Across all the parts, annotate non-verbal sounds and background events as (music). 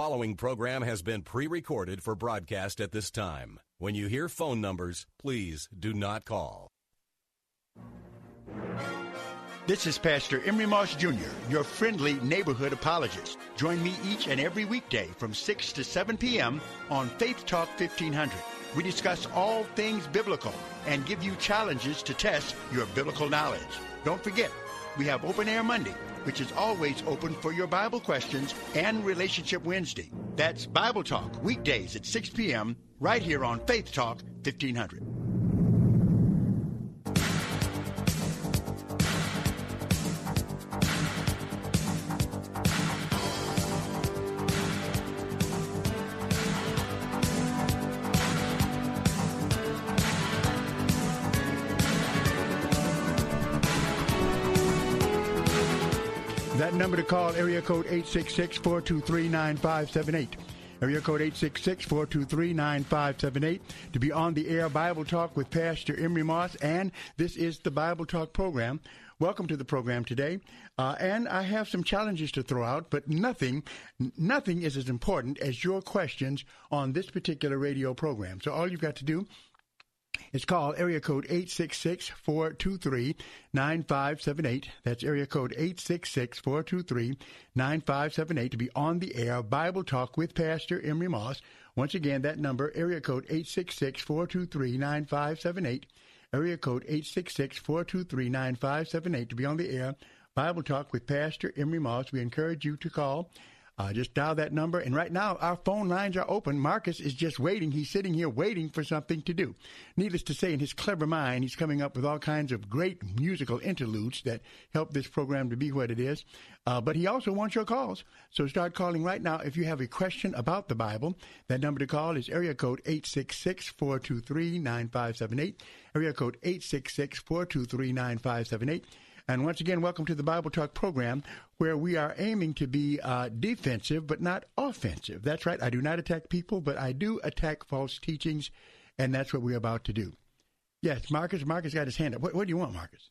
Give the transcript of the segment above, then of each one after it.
Following program has been pre recorded for broadcast at this time. When you hear phone numbers, please do not call. This is Pastor Emery Moss Jr., your friendly neighborhood apologist. Join me each and every weekday from 6 to 7 p.m. on Faith Talk 1500. We discuss all things biblical and give you challenges to test your biblical knowledge. Don't forget, we have Open Air Monday, which is always open for your Bible questions, and Relationship Wednesday. That's Bible Talk, weekdays at 6 p.m., right here on Faith Talk 1500. That number to call, area code 866-423-9578. Area code 866-423-9578 to be on the air Bible Talk with Pastor Emery Moss. And this is the Bible Talk program. Welcome to the program today. Uh, and I have some challenges to throw out, but nothing, nothing is as important as your questions on this particular radio program. So all you've got to do it's called area code 866-423-9578. That's area code 866-423-9578 to be on the air Bible Talk with Pastor Emery Moss. Once again, that number, area code 866-423-9578. Area code 866-423-9578 to be on the air Bible Talk with Pastor Emery Moss. We encourage you to call. Uh, just dial that number. And right now, our phone lines are open. Marcus is just waiting. He's sitting here waiting for something to do. Needless to say, in his clever mind, he's coming up with all kinds of great musical interludes that help this program to be what it is. Uh, but he also wants your calls. So start calling right now if you have a question about the Bible. That number to call is area code 866-423-9578. Area code 866-423-9578. And once again, welcome to the Bible Talk program, where we are aiming to be uh, defensive but not offensive. That's right. I do not attack people, but I do attack false teachings, and that's what we're about to do. Yes, Marcus. Marcus got his hand up. What, what do you want, Marcus?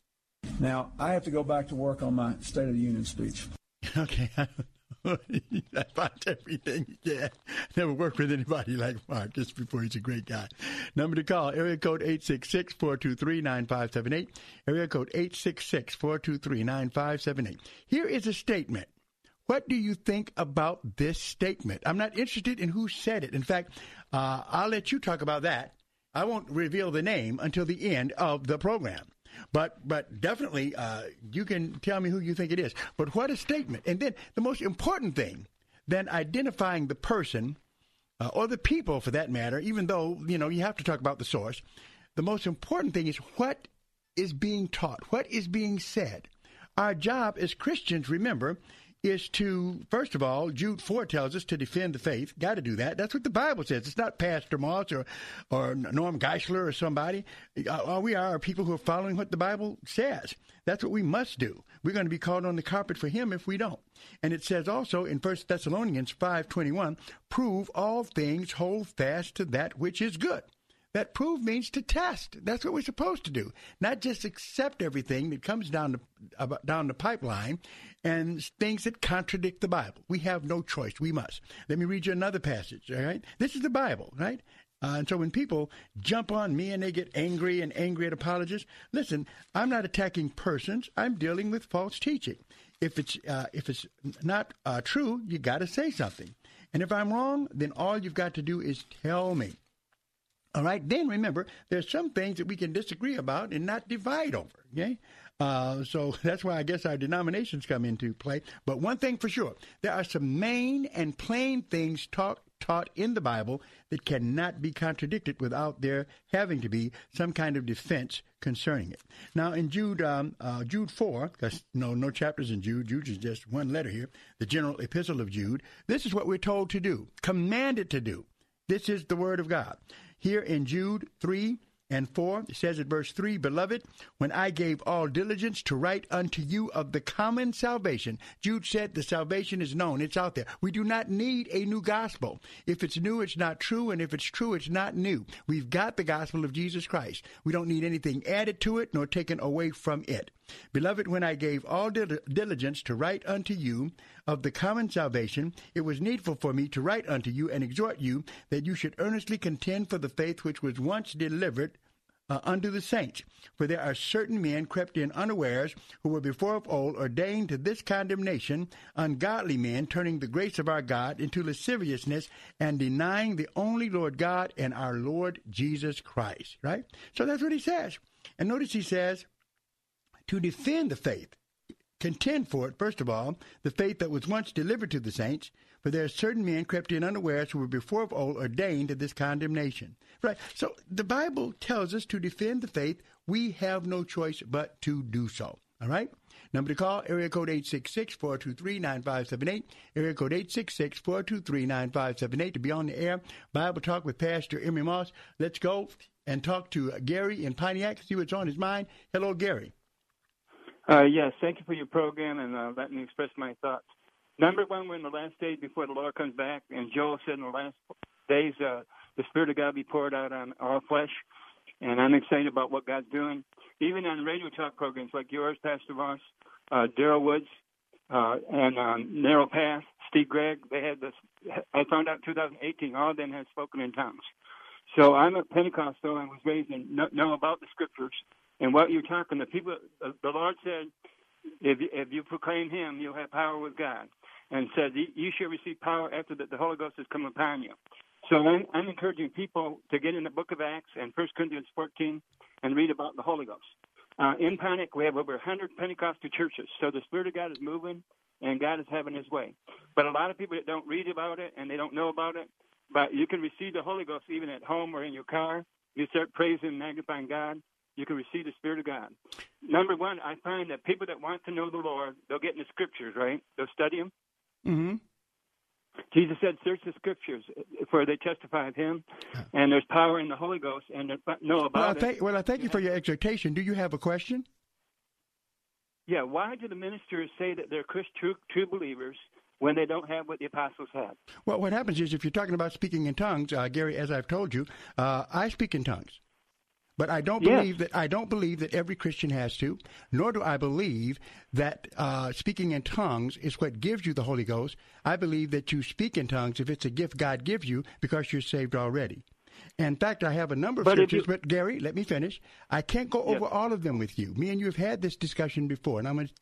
Now, I have to go back to work on my State of the Union speech. (laughs) Okay. (laughs) I find everything can. Never worked with anybody like Marcus before. He's a great guy. Number to call, area code 866-423-9578. Area code 866-423-9578. Here is a statement. What do you think about this statement? I'm not interested in who said it. In fact, uh, I'll let you talk about that. I won't reveal the name until the end of the program. But but definitely, uh, you can tell me who you think it is. But what a statement! And then the most important thing than identifying the person uh, or the people, for that matter, even though you know you have to talk about the source. The most important thing is what is being taught, what is being said. Our job as Christians, remember, is to, first of all, Jude 4 tells us to defend the faith. Got to do that. That's what the Bible says. It's not Pastor Moss or, or Norm Geisler or somebody. Uh, all we are are people who are following what the Bible says. That's what we must do. We're going to be called on the carpet for him if we don't. And it says also in 1 Thessalonians 5.21, prove all things, hold fast to that which is good. That prove means to test. That's what we're supposed to do. Not just accept everything that comes down the, down the pipeline and things that contradict the Bible. We have no choice. We must. Let me read you another passage, all right? This is the Bible, right? Uh, and so when people jump on me and they get angry and angry at apologists, listen, I'm not attacking persons. I'm dealing with false teaching. If it's uh, if it's not uh, true, you got to say something. And if I'm wrong, then all you've got to do is tell me. All right. Then remember, there's some things that we can disagree about and not divide over. Okay. Uh, so (laughs) that's why I guess our denominations come into play. But one thing for sure, there are some main and plain things taught taught in the Bible that cannot be contradicted without there having to be some kind of defense concerning it. Now, in Jude, um, uh, Jude four, because no no chapters in Jude. Jude is just one letter here. The general epistle of Jude. This is what we're told to do, commanded to do. This is the word of God. Here in Jude 3 and 4, it says at verse 3 Beloved, when I gave all diligence to write unto you of the common salvation, Jude said the salvation is known, it's out there. We do not need a new gospel. If it's new, it's not true, and if it's true, it's not new. We've got the gospel of Jesus Christ. We don't need anything added to it nor taken away from it. Beloved, when I gave all diligence to write unto you of the common salvation, it was needful for me to write unto you and exhort you that you should earnestly contend for the faith which was once delivered uh, unto the saints. For there are certain men crept in unawares, who were before of old ordained to this condemnation, ungodly men, turning the grace of our God into lasciviousness and denying the only Lord God and our Lord Jesus Christ. Right? So that's what he says. And notice he says, to defend the faith, contend for it, first of all, the faith that was once delivered to the saints, for there are certain men crept in unawares who were before of old ordained to this condemnation. Right. So the Bible tells us to defend the faith. We have no choice but to do so. All right? Number to call, area code 866-423-9578. Area code 866-423-9578 to be on the air. Bible Talk with Pastor Emery Moss. Let's go and talk to Gary in Pontiac, see what's on his mind. Hello, Gary. Uh, yes, thank you for your program and uh, let me express my thoughts. Number one, we're in the last days before the Lord comes back, and Joel said in the last days, uh, the Spirit of God be poured out on all flesh, and I'm excited about what God's doing. Even on radio talk programs like yours, Pastor Moss, uh, Daryl Woods, uh, and um, Narrow Path, Steve Gregg, they had this. I found out in 2018, all of them had spoken in tongues. So I'm a Pentecostal and was raised and know about the scriptures and what you're talking, the people, the Lord said, if you, if you proclaim Him, you'll have power with God, and said you shall receive power after that the Holy Ghost has come upon you. So I'm, I'm encouraging people to get in the Book of Acts and First Corinthians 14 and read about the Holy Ghost. Uh, in Pontiac, we have over 100 Pentecostal churches, so the Spirit of God is moving and God is having His way. But a lot of people that don't read about it and they don't know about it, but you can receive the Holy Ghost even at home or in your car. You start praising, and magnifying God you can receive the Spirit of God. Number one, I find that people that want to know the Lord, they'll get in the Scriptures, right? They'll study them. Mm-hmm. Jesus said, "Search the Scriptures, for they testify of Him, and there's power in the Holy Ghost, and know about well, I thank, it." Well, I thank you for your exhortation. Do you have a question? Yeah. Why do the ministers say that they're true, true believers when they don't have what the apostles had? Well, what happens is if you're talking about speaking in tongues, uh, Gary, as I've told you, uh, I speak in tongues. But I don't believe yes. that I don't believe that every Christian has to, nor do I believe that uh, speaking in tongues is what gives you the Holy Ghost. I believe that you speak in tongues if it's a gift God gives you because you're saved already. In fact, I have a number of but scriptures, you, but Gary, let me finish. I can't go over all of them with you. Me and you have had this discussion before, and I'm going to,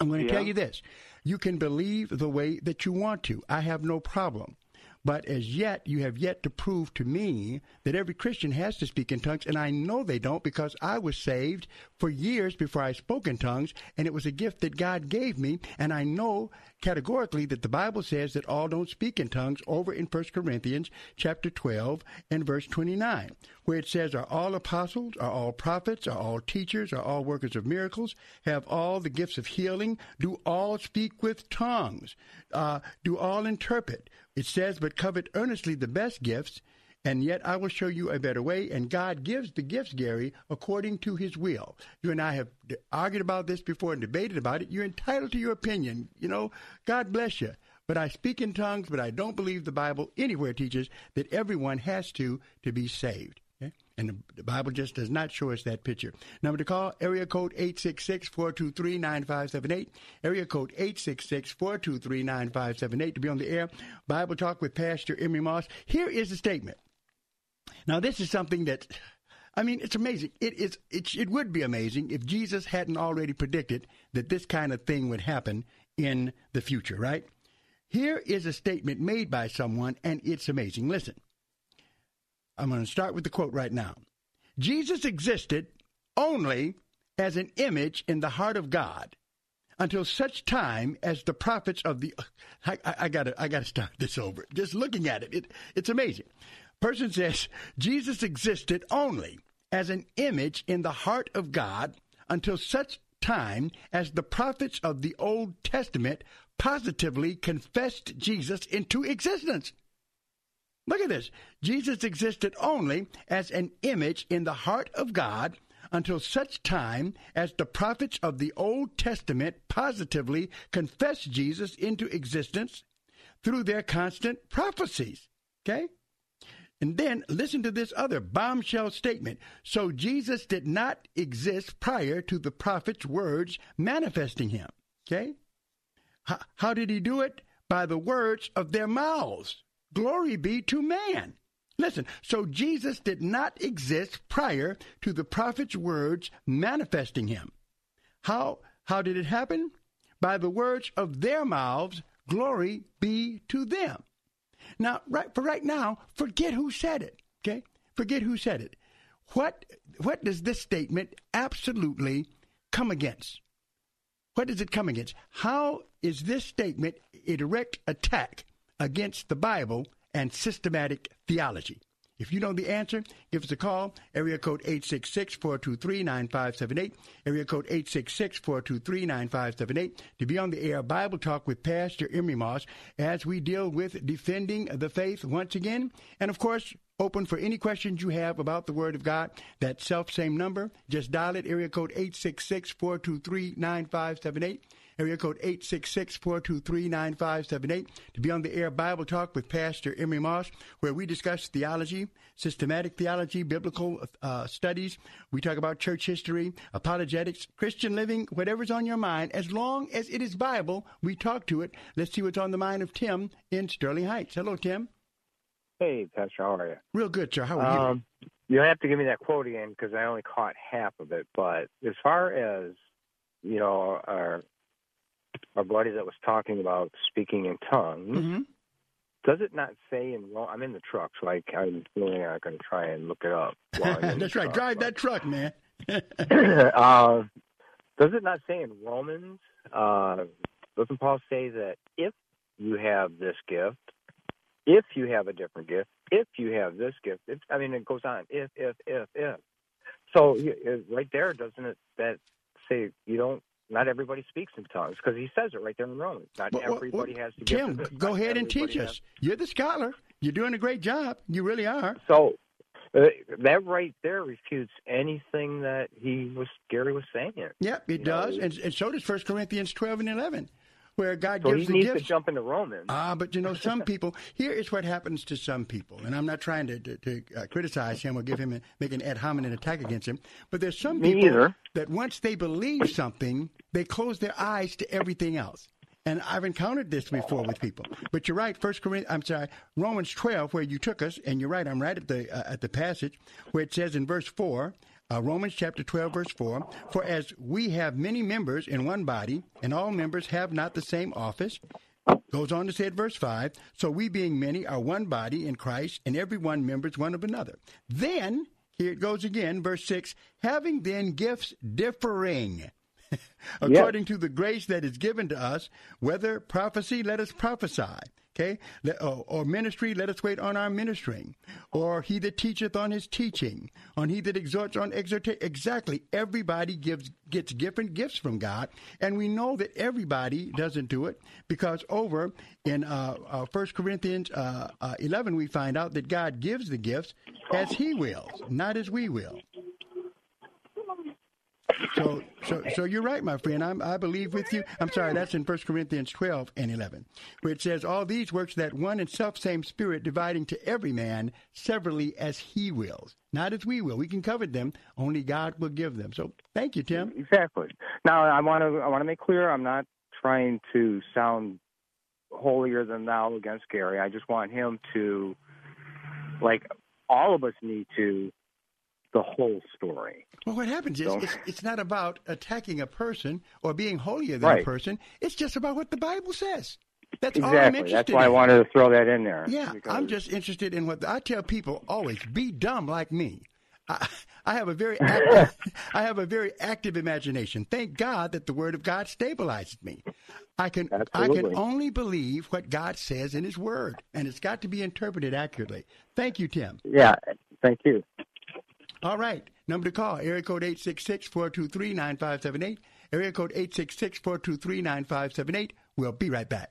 I'm going to yeah. tell you this. You can believe the way that you want to. I have no problem. But as yet, you have yet to prove to me that every Christian has to speak in tongues, and I know they don't because I was saved for years before I spoke in tongues, and it was a gift that God gave me, and I know categorically that the Bible says that all don't speak in tongues over in 1 Corinthians chapter 12 and verse 29, where it says, Are all apostles, are all prophets, are all teachers, are all workers of miracles, have all the gifts of healing, do all speak with tongues, uh, do all interpret. It says, But covet earnestly the best gifts, and yet I will show you a better way. And God gives the gifts, Gary, according to his will. You and I have argued about this before and debated about it. You're entitled to your opinion. You know, God bless you. But I speak in tongues, but I don't believe the Bible anywhere teaches that everyone has to to be saved. Okay? And the, Bible just does not show us that picture. Number to call, area code 866-423-9578. Area code 866-423-9578 to be on the air. Bible Talk with Pastor Emery Moss. Here is the statement. Now, this is something that, I mean, it's amazing. It is. It, it would be amazing if Jesus hadn't already predicted that this kind of thing would happen in the future, right? Here is a statement made by someone, and it's amazing. Listen, I'm going to start with the quote right now. Jesus existed only as an image in the heart of God until such time as the prophets of the I, I, I, gotta I gotta start this over. Just looking at it, it it's amazing. Person says Jesus existed only as an image in the heart of God until such time as the prophets of the Old Testament positively confessed Jesus into existence. Look at this. Jesus existed only as an image in the heart of God until such time as the prophets of the Old Testament positively confessed Jesus into existence through their constant prophecies. Okay? And then listen to this other bombshell statement. So Jesus did not exist prior to the prophet's words manifesting him. Okay? H- how did he do it? By the words of their mouths. Glory be to man. Listen, so Jesus did not exist prior to the prophet's words manifesting him. How how did it happen? By the words of their mouths, glory be to them. Now, right for right now, forget who said it. Okay? Forget who said it. What what does this statement absolutely come against? What does it come against? How is this statement a direct attack against the Bible and systematic theology? If you know the answer, give us a call. Area code 866-423-9578. Area code 866-423-9578 to be on the air Bible Talk with Pastor Emery Moss as we deal with defending the faith once again. And of course, open for any questions you have about the Word of God. That self same number. Just dial it. Area code 866-423-9578 area code 866-423-9578 to be on the air Bible Talk with Pastor Emery Moss, where we discuss theology, systematic theology, biblical uh, studies. We talk about church history, apologetics, Christian living, whatever's on your mind. As long as it is Bible, we talk to it. Let's see what's on the mind of Tim in Sterling Heights. Hello, Tim. Hey, Pastor, how are you? Real good, sir. How are um, you? You have to give me that quote again because I only caught half of it. But as far as you know, our our buddy that was talking about speaking in tongues, mm-hmm. does it not say in? Well, I'm in the truck, so I, I'm really not going to try and look it up. (laughs) That's right. Truck, Drive but, that truck, man. (clears throat) (laughs) uh, does it not say in Romans? Uh, doesn't Paul say that if you have this gift, if you have a different gift, if you have this gift, if, I mean, it goes on. If, if, if, if. So right there, doesn't it that say you don't not everybody speaks in tongues because he says it right there in Romans. Not well, everybody well, has to. Tim, go ahead and teach us. Has... You're the scholar. You're doing a great job. You really are. So uh, that right there refutes anything that he was Gary was saying. Yep, it does, know, and, and so does First Corinthians twelve and eleven where God so gives he the needs gifts. to jump into Romans. Ah, but you know, (laughs) some people. Here is what happens to some people, and I'm not trying to, to, to uh, criticize him or give him a, make an ad hominem attack against him. But there's some Me people either. that once they believe something, they close their eyes to everything else. And I've encountered this before with people. But you're right. First Corinthians, I'm sorry, Romans 12, where you took us, and you're right. I'm right at the uh, at the passage where it says in verse four. Uh, Romans chapter 12, verse 4 For as we have many members in one body, and all members have not the same office, goes on to say at verse 5 So we being many are one body in Christ, and every one members one of another. Then, here it goes again, verse 6 Having then gifts differing. (laughs) according yes. to the grace that is given to us, whether prophecy, let us prophesy Okay? Or, or, ministry, let us wait on our ministering. Or he that teacheth on his teaching. On he that exhorts on exhortation. Exactly. Everybody gives gets different gifts from God. And we know that everybody doesn't do it because over in uh, uh, 1 Corinthians uh, uh, 11, we find out that God gives the gifts as he wills, not as we will. So, so, so you're right, my friend. I'm, I believe with you. I'm sorry, that's in 1 Corinthians 12 and 11, where it says, All these works that one and self same Spirit dividing to every man severally as he wills, not as we will. We can covet them, only God will give them. So thank you, Tim. Exactly. Now, I want to, I want to make clear I'm not trying to sound holier than thou against Gary. I just want him to, like, all of us need to the whole story. Well, what happens is it's, it's, not about attacking a person or being holier than right. a person. It's just about what the Bible says. That's exactly. all I'm interested That's why in. I wanted to throw that in there. Yeah, I'm just interested in what I tell people always: be dumb like me. I, I have a very (laughs) active, I have a very active imagination. Thank God that the Word of God stabilizes me. I can I can only believe what God says in His Word, and it's got to be interpreted accurately. Thank you, Tim. Yeah. Thank you. All right. Number to call, area code 866-423-9578. Area code 866-423-9578. We'll be right back.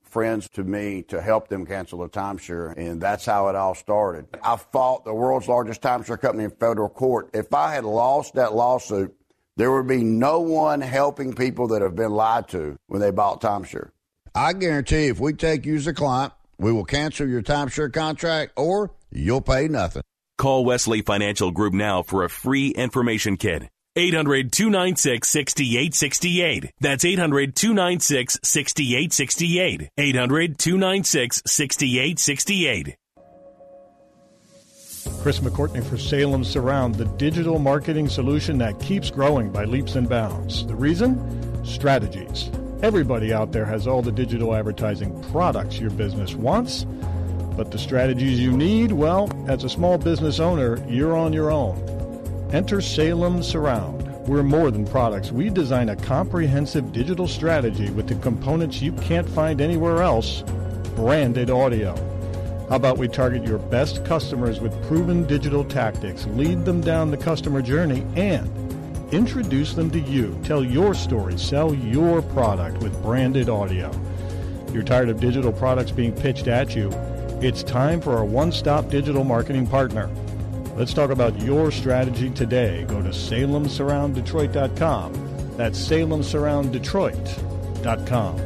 friends to me to help them cancel a timeshare, and that's how it all started. I fought the world's largest timeshare company in federal court. If I had lost that lawsuit, there would be no one helping people that have been lied to when they bought timeshare. I guarantee if we take you as a client, we will cancel your timeshare contract or you'll pay nothing. Call Wesley Financial Group now for a free information kit. 800 296 6868. That's 800 296 6868. 800 296 6868. Chris McCourtney for Salem Surround, the digital marketing solution that keeps growing by leaps and bounds. The reason? Strategies. Everybody out there has all the digital advertising products your business wants, but the strategies you need, well, as a small business owner, you're on your own. Enter Salem Surround. We're more than products. We design a comprehensive digital strategy with the components you can't find anywhere else branded audio. How about we target your best customers with proven digital tactics, lead them down the customer journey, and introduce them to you. Tell your story, sell your product with branded audio. You're tired of digital products being pitched at you? It's time for a one stop digital marketing partner. Let's talk about your strategy today. Go to salemsurrounddetroit.com. That's salemsurrounddetroit.com.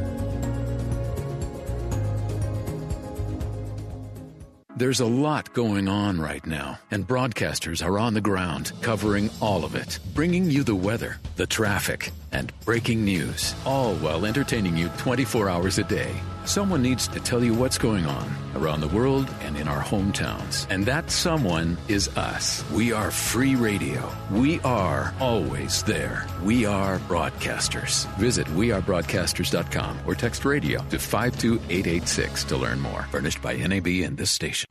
There's a lot going on right now, and broadcasters are on the ground covering all of it, bringing you the weather, the traffic, and breaking news, all while entertaining you 24 hours a day. Someone needs to tell you what's going on around the world and in our hometowns. And that someone is us. We are free radio. We are always there. We are broadcasters. Visit wearebroadcasters.com or text radio to 52886 to learn more. Furnished by NAB and this station.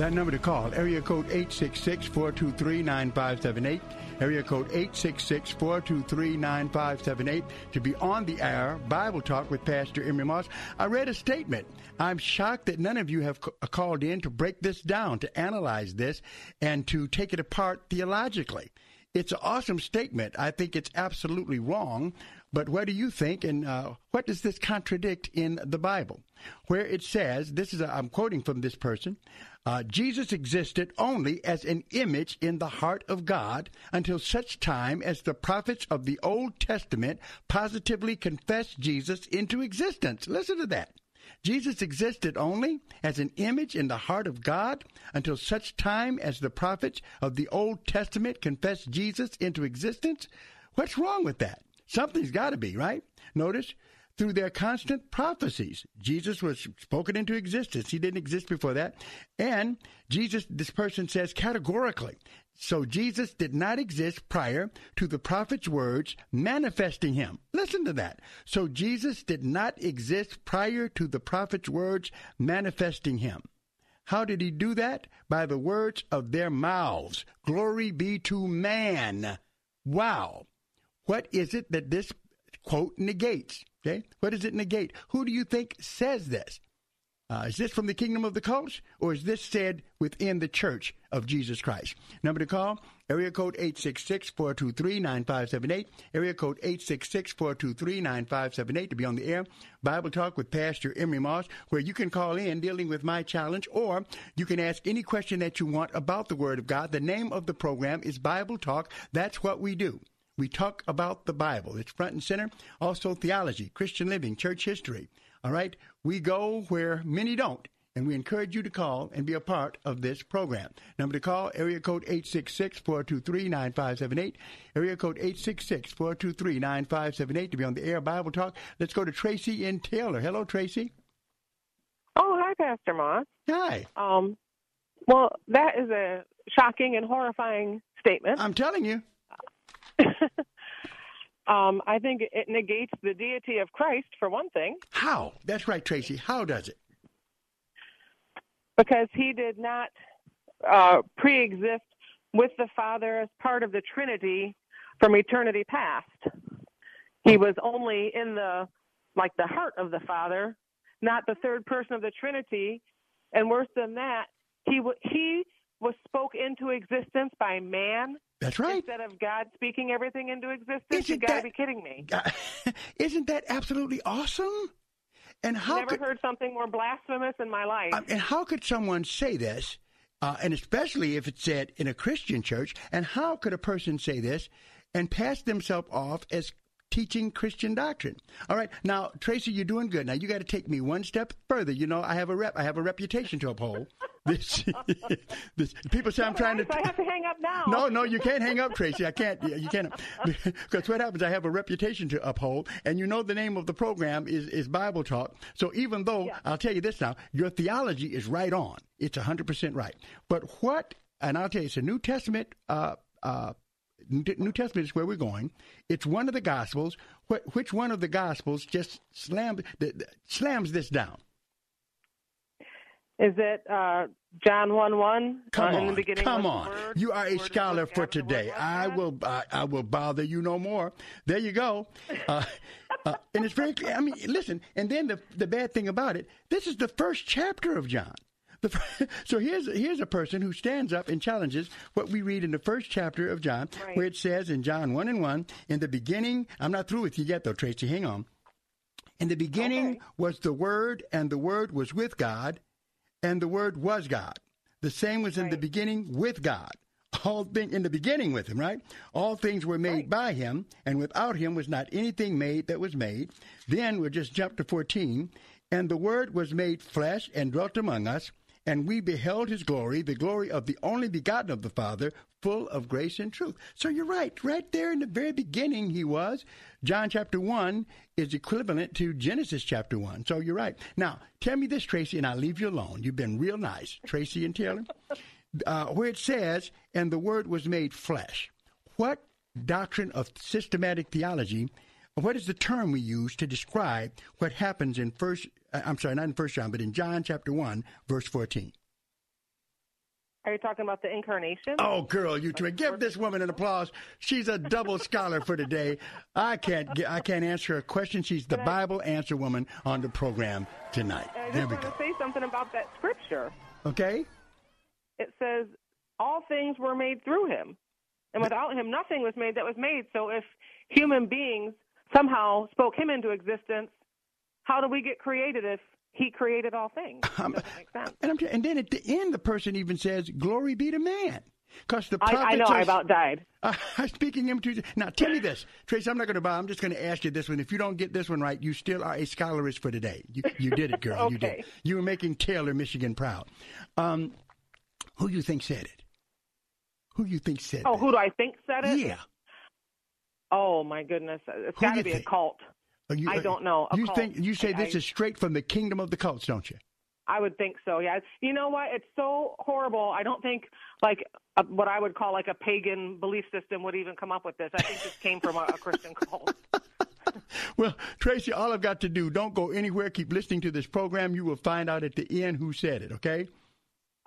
That number to call, area code 866-423-9578, area code 866-423-9578 to be on the air, Bible Talk with Pastor Emery Moss. I read a statement. I'm shocked that none of you have ca- called in to break this down, to analyze this, and to take it apart theologically. It's an awesome statement. I think it's absolutely wrong. But what do you think? And uh, what does this contradict in the Bible? Where it says, this is, I'm quoting from this person, uh, Jesus existed only as an image in the heart of God until such time as the prophets of the Old Testament positively confessed Jesus into existence. Listen to that. Jesus existed only as an image in the heart of God until such time as the prophets of the Old Testament confessed Jesus into existence. What's wrong with that? Something's got to be, right? Notice through their constant prophecies. Jesus was spoken into existence. He didn't exist before that. And Jesus, this person says categorically. So Jesus did not exist prior to the prophet's words manifesting him. Listen to that. So Jesus did not exist prior to the prophet's words manifesting him. How did he do that? By the words of their mouths. Glory be to man. Wow. What is it that this quote negates? Okay. What does it negate? Who do you think says this? Uh, is this from the kingdom of the cults, or is this said within the church of Jesus Christ? Number to call, area code 866-423-9578, area code 866-423-9578 to be on the air. Bible Talk with Pastor Emery Moss, where you can call in dealing with my challenge, or you can ask any question that you want about the Word of God. The name of the program is Bible Talk. That's what we do. We talk about the Bible. It's front and center. Also theology, Christian living, church history. All right? We go where many don't, and we encourage you to call and be a part of this program. Number to call, area code 866-423-9578, area code 866-423-9578 to be on the air Bible Talk. Let's go to Tracy in Taylor. Hello, Tracy. Oh, hi, Pastor Moss. Hi. Um, well, that is a shocking and horrifying statement. I'm telling you. (laughs) Um, I think it negates the deity of Christ, for one thing. How? That's right, Tracy. How does it? Because he did not uh, pre exist with the Father as part of the Trinity from eternity past. He was only in the, like, the heart of the Father, not the third person of the Trinity. And worse than that, he, w- he was spoke into existence by man that's right. Instead of God speaking everything into existence, Isn't you got to be kidding me. (laughs) Isn't that absolutely awesome? And how never could, heard something more blasphemous in my life. Uh, and how could someone say this? Uh, and especially if it's said in a Christian church. And how could a person say this and pass themselves off as teaching Christian doctrine. All right, now Tracy, you're doing good. Now you got to take me one step further. You know, I have a rep, I have a reputation to uphold. (laughs) this, (laughs) this, people say I'm trying to. I have to hang up now. No, no, you can't hang up, Tracy. I can't. You can't (laughs) because what happens? I have a reputation to uphold, and you know the name of the program is is Bible Talk. So even though yeah. I'll tell you this now, your theology is right on. It's hundred percent right. But what? And I'll tell you, it's a New Testament. Uh, uh, New Testament is where we're going. It's one of the Gospels. Which one of the Gospels just slams slams this down? Is it uh, John one one? Come uh, on, in the beginning come on. Word, you are a scholar for today. I will, I, I, will bother you no more. There you go. Uh, (laughs) uh, and it's very clear. I mean, listen. And then the the bad thing about it, this is the first chapter of John. The, (laughs) so here's here's a person who stands up and challenges what we read in the first chapter of John, right. where it says in John one and one, in the beginning. I'm not through with you yet, though, Tracy. Hang on. In the beginning okay. was the Word, and the Word was with God, and the Word was God. The same was in right. the beginning with God. All things in the beginning with Him, right? All things were made right. by Him, and without Him was not anything made that was made. Then we'll just jump to 14. And the Word was made flesh and dwelt among us, and we beheld His glory, the glory of the only begotten of the Father, full of grace and truth. So you're right. Right there in the very beginning, He was. John chapter 1 is equivalent to Genesis chapter 1. So you're right. Now, tell me this, Tracy, and I'll leave you alone. You've been real nice, Tracy and Taylor. Uh, where it says, and the Word was made flesh. What doctrine of systematic theology, what is the term we use to describe what happens in first, Uh, I'm sorry, not in first John, but in John chapter 1, verse 14? Are you talking about the incarnation? Oh, girl, you two, give this woman an applause. She's a double scholar for today. I can't get, I can't answer a question. She's the Bible answer woman on the program tonight. I there just we want go. to say something about that scripture. Okay. It says all things were made through him, and without him, nothing was made that was made. So if human beings somehow spoke him into existence, how do we get created if he created all things. Um, doesn't make sense. And, I'm, and then at the end, the person even says, "Glory be to man." Because the I, I know prophets I about died. (laughs) Uh, speaking him to now, tell me this, Tracy. I'm not going to buy. I'm just going to ask you this one. If you don't get this one right, you still are a scholarist for today. You, you did it, girl. You did. (laughs) Okay. You were making Taylor, Michigan, proud. Um, who do you think said it? Who you think said? It? Oh, that? who do I think said it? Yeah. Oh my goodness, it's got to be a cult. You, I uh, don't know. You cult. think you say I- this is straight from the kingdom of the cults, don't you? I would think so. Yeah. You know what? It's so horrible. I don't think like a, what I would call like a pagan belief system would even come up with this. I think this came from a, a Christian cult. (laughs) (laughs) Well, Tracy, all I've got to do, don't go anywhere. Keep listening to this program. You will find out at the end who said it, okay?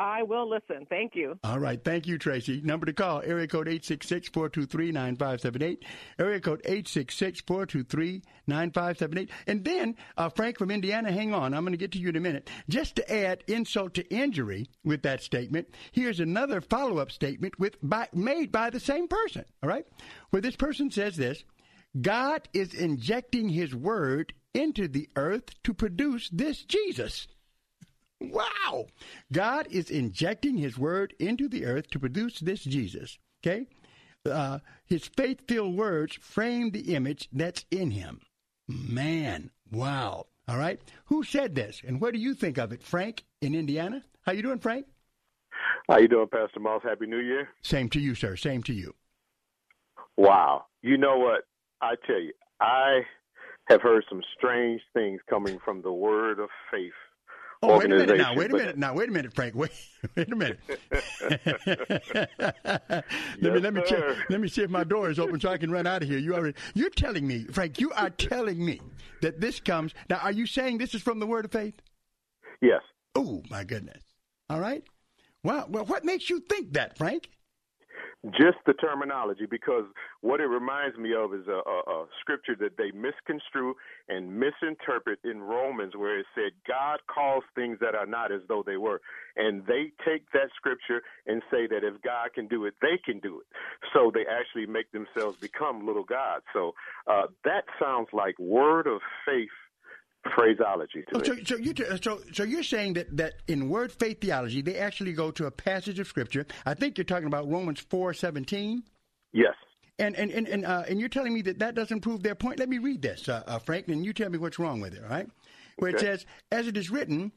I will listen. Thank you. All right. Thank you, Tracy. Number to call, area code 866-423-9578. Area code 866-423-9578. And then, uh, Frank from Indiana, hang on. I'm going to get to you in a minute. Just to add insult to injury with that statement, here's another follow-up statement with by, made by the same person, all right? Where this person says this, God is injecting his word into the earth to produce this Jesus. Wow. God is injecting his word into the earth to produce this Jesus. Okay? Uh, his faith filled words frame the image that's in him. Man, wow. All right. Who said this and what do you think of it? Frank in Indiana? How you doing, Frank? How you doing, Pastor Moss? Happy New Year. Same to you, sir. Same to you. Wow. You know what? I tell you, I have heard some strange things coming from the Word of Faith. Oh, wait a minute now. Wait a minute now. Wait a minute, Frank. Wait, (laughs) wait a minute. (laughs) let me Yes, let me check, let me see if my door is open so I can run out of here. You already you're telling me, Frank. You are telling me that this comes now. Are you saying this is from the Word of Faith? Yes. Oh my goodness. All right. Wow. Well, what makes you think that, Frank? Just the terminology, because what it reminds me of is a, a, a scripture that they misconstrue and misinterpret in Romans, where it said, God calls things that are not as though they were. And they take that scripture and say that if God can do it, they can do it. So they actually make themselves become little gods. So uh, that sounds like word of faith phraseology to Oh, so, so you so so you're saying that that in Word Faith theology they actually go to a passage of Scripture. I think you're talking about Romans four seventeen. Yes. And and and and, uh, and you're telling me that that doesn't prove their point. Let me read this, uh, uh, Frank, and you tell me what's wrong with it. All right, where it says, "As it is written,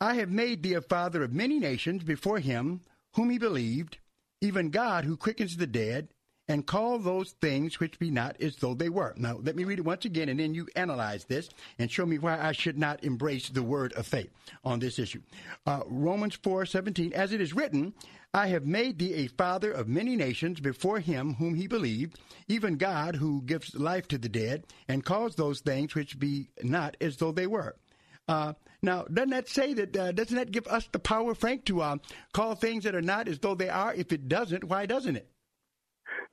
I have made thee a father of many nations before him whom he believed, even God who quickens the dead." And call those things which be not as though they were. Now, let me read it once again, and then you analyze this and show me why I should not embrace the word of faith on this issue. Uh, Romans four seventeen, as it is written, I have made thee a father of many nations before him whom he believed, even God who gives life to the dead, and calls those things which be not as though they were. Uh, now, doesn't that say that? Uh, doesn't that give us the power, Frank, to uh, call things that are not as though they are? If it doesn't, why doesn't it?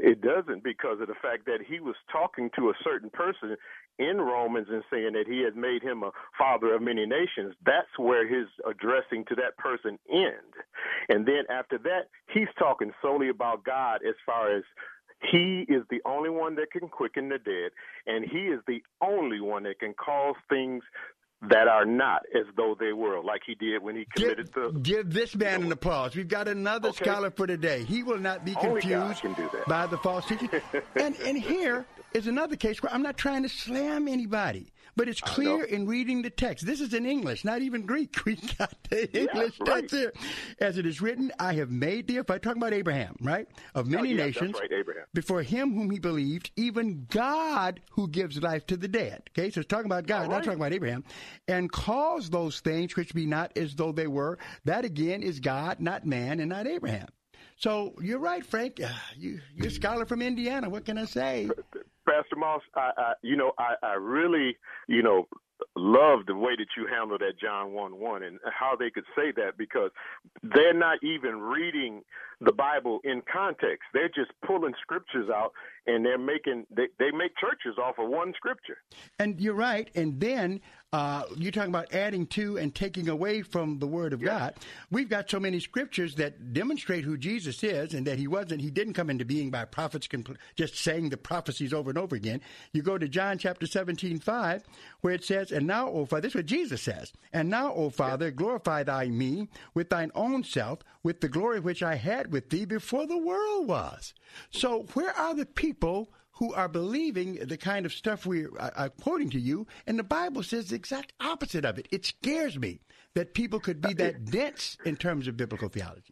It doesn't because of the fact that he was talking to a certain person in Romans and saying that he had made him a father of many nations. That's where his addressing to that person end. And then after that, he's talking solely about God as far as he is the only one that can quicken the dead, and he is the only one that can cause things that are not as though they were, like he did when he committed the Give this man an applause. We've got another scholar for today. He will not be confused can do that. by the false teaching. (laughs) and and here is another case where I'm not trying to slam anybody, but it's clear in reading the text. This is in English, not even Greek. (laughs) We got the English right. text here. As it is written, I have made thee, if I talk about Abraham, right? Of many Oh, yeah, nations. right, Abraham. Before him whom he believed, even God who gives life to the dead. Okay, so it's talking about God, not talking about Abraham. And calls those things which be not as though they were. That again is God, not man, and not Abraham. So you're right, Frank. Uh, You, you're a scholar from Indiana. What can I say? Pastor Moss, I, I you know, I, I really, you know, love the way that you handle that John one one and how they could say that because they're not even reading the Bible in context. They're just pulling scriptures out and they're making they, they make churches off of one scripture. And you're right. And then uh, you're talking about adding to and taking away from the Word of God. We've got so many scriptures that demonstrate who Jesus is and that He wasn't. He didn't come into being by prophets compl- just saying the prophecies over and over again. You go to John chapter 17, 5, where it says, "And now, O Father," this is what Jesus says. "And now, O Father, glorify Thy me with Thine own self, with the glory which I had with Thee before the world was." So, where are the people? Who are believing the kind of stuff we are are uh, uh, quoting to you, and the Bible says the exact opposite of it. It scares me that people could be uh, that dense in terms of biblical theology.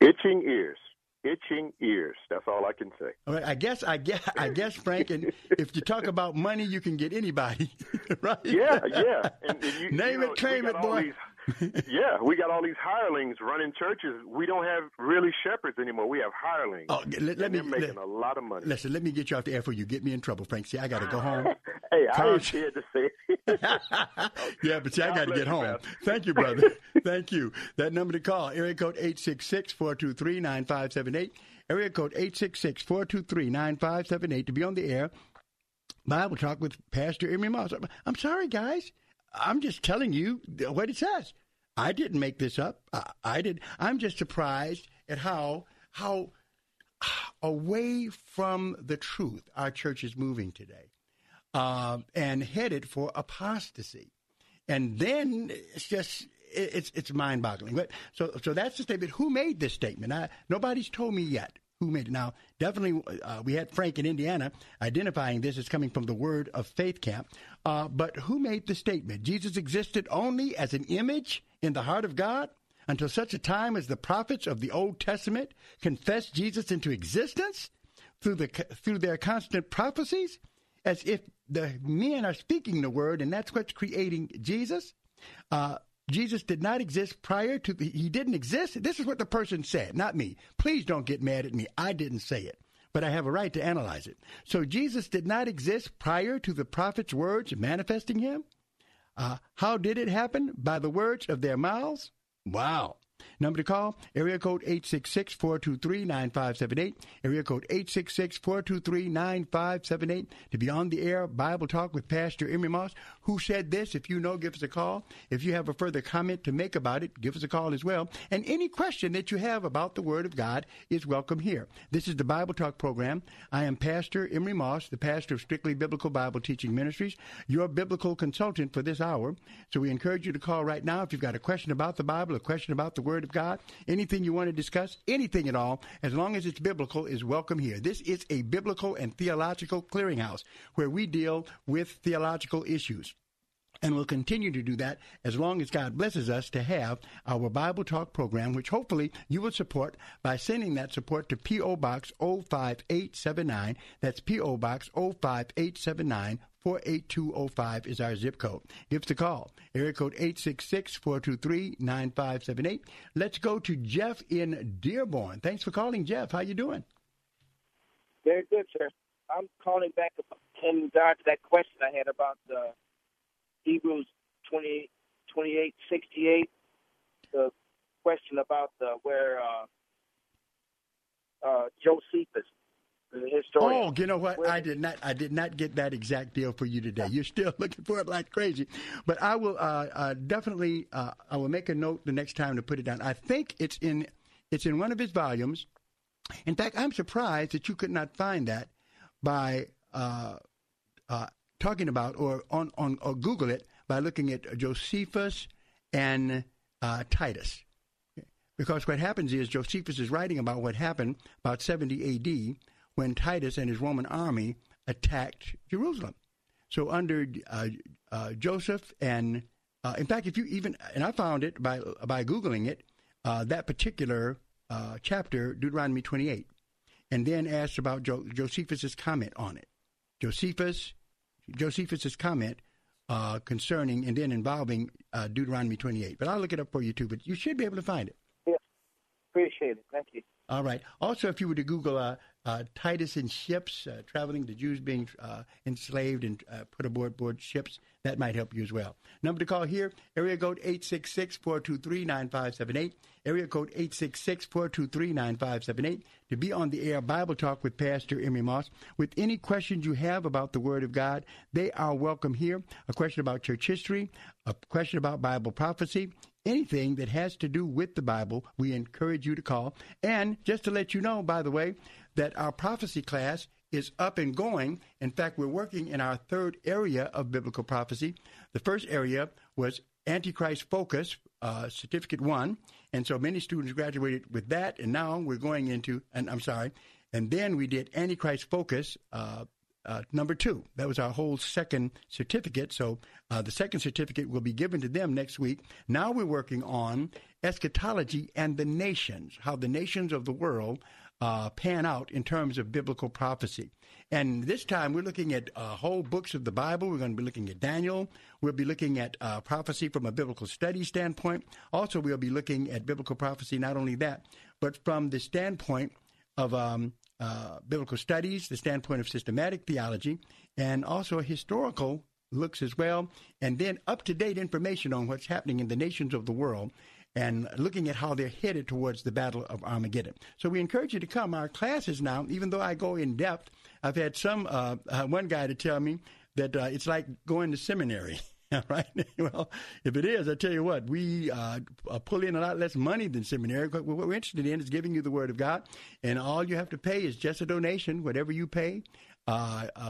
Itching ears. itching ears. That's all I can say. All right, I guess I guess I guess Frank, and if you talk about money, you can get anybody, (laughs) right? Yeah, yeah. And, and you, Name you know, it, claim it, boy. these- (laughs) yeah, we got all these hirelings running churches. We don't have really shepherds anymore. We have hirelings. Oh, let, let me they're making let- a lot of money. Listen, let me get you off the air for you. Get me in trouble, Frank. See, I got to go home. (laughs) Hey, I ain't scared to say it. (laughs) yeah, but see, I got to get home. Pastor. Thank you, brother. Thank you. That number to call, area code 866-423-9578. Area code 866-423-9578 to be on the air. Bible Talk with Pastor Emery Moss. I'm sorry, guys. I'm just telling you what it says. I didn't make this up. I, I did. I'm just surprised at how how (sighs) away from the truth our church is moving today, um, and headed for apostasy. And then it's just it- it's it's mind boggling. But so so that's the statement. Who made this statement? I, nobody's told me yet. Who made it? Now, definitely, uh, we had Frank in Indiana identifying this as coming from the Word of Faith camp. Uh, but who made the statement? Jesus existed only as an image in the heart of God until such a time as the prophets of the Old Testament confessed Jesus into existence through the through their constant prophecies, as if the men are speaking the word, and that's what's creating Jesus. Uh, Jesus did not exist prior to the, he didn't exist. This is what the person said, not me. Please don't get mad at me. I didn't say it, but I have a right to analyze it. So Jesus did not exist prior to the prophet's words manifesting him. Uh, how did it happen? By the words of their mouths? Wow. Number to call, area code 866-423-9578. Area code 866-423-9578 to be on the air Bible Talk with Pastor Emery Moss. Who said this? If you know, give us a call. If you have a further comment to make about it, give us a call as well. And any question that you have about the Word of God is welcome here. This is the Bible Talk program. I am Pastor Emery Moss, the pastor of Strictly Biblical Bible Teaching Ministries, your biblical consultant for this hour. So we encourage you to call right now if you've got a question about the Bible, a question about the Word of God, anything you want to discuss, anything at all, as long as it's biblical, is welcome here. This is a biblical and theological clearinghouse where we deal with theological issues. And we'll continue to do that as long as God blesses us to have our Bible Talk program, which hopefully you will support by sending that support to P.O. Box 05879. That's P.O. Box 05879. 48205 is our zip code. Give us a call. Area code 866-423-9578. Let's go to Jeff in Dearborn. Thanks for calling, Jeff. How you doing? Very good, sir. I'm calling back in regard to that question I had about uh, Hebrews 20, 28, 68. The question about uh, where uh, uh, Josephus, the historian. Oh, you know what? I did not. I did not get that exact deal for you today. You're still (laughs) looking for it like crazy, but I will uh, uh, definitely. Uh, I will make a note the next time to put it down. I think it's in. It's in one of his volumes. In fact, I'm surprised that you could not find that by uh, uh, talking about or on, on or Google it by looking at Josephus and uh, Titus. Because what happens is Josephus is writing about what happened about 70 AD when Titus and his Roman army attacked Jerusalem. So under uh, uh, Joseph and uh, in fact, if you even and I found it by by googling it, uh, that particular uh, chapter, Deuteronomy 28, and then asked about jo- Josephus's comment on it. Josephus, Josephus's comment uh, concerning and then involving uh, Deuteronomy 28. But I'll look it up for you too. But you should be able to find it. Yes, Appreciate it. Thank you. All right. Also, if you were to Google uh, uh, Titus and ships uh, traveling, the Jews being uh, enslaved and uh, put aboard board ships, that might help you as well. Number to call here, area code 866-423-9578. Area code 866-423-9578 to be on the air Bible Talk with Pastor Emery Moss. With any questions you have about the Word of God, they are welcome here. A question about church history, a question about Bible prophecy, anything that has to do with the Bible, we encourage you to call. And just to let you know, by the way, that our prophecy class is up and going. In fact, we're working in our third area of biblical prophecy. The first area was Antichrist Focus, uh, Certificate 1. And so many students graduated with that. And now we're going into, and I'm sorry, and then we did Antichrist Focus, uh, uh, number two. That was our whole second certificate. So uh, the second certificate will be given to them next week. Now we're working on eschatology and the nations, how the nations of the world uh, pan out in terms of biblical prophecy. And this time we're looking at uh, whole books of the Bible. We're going to be looking at Daniel. We'll be looking at uh, prophecy from a biblical study standpoint. Also, we'll be looking at biblical prophecy, not only that, but from the standpoint of um, uh, biblical studies, the standpoint of systematic theology, and also historical looks as well, and then up to date information on what's happening in the nations of the world and looking at how they're headed towards the Battle of Armageddon. So we encourage you to come. Our classes now, even though I go in depth, I've had some uh, uh, one guy to tell me that uh, it's like going to seminary. (laughs) right? (laughs) well, if it is, I tell you what, we uh, pull in a lot less money than seminary. What we're interested in is giving you the Word of God, and all you have to pay is just a donation. Whatever you pay, uh, uh,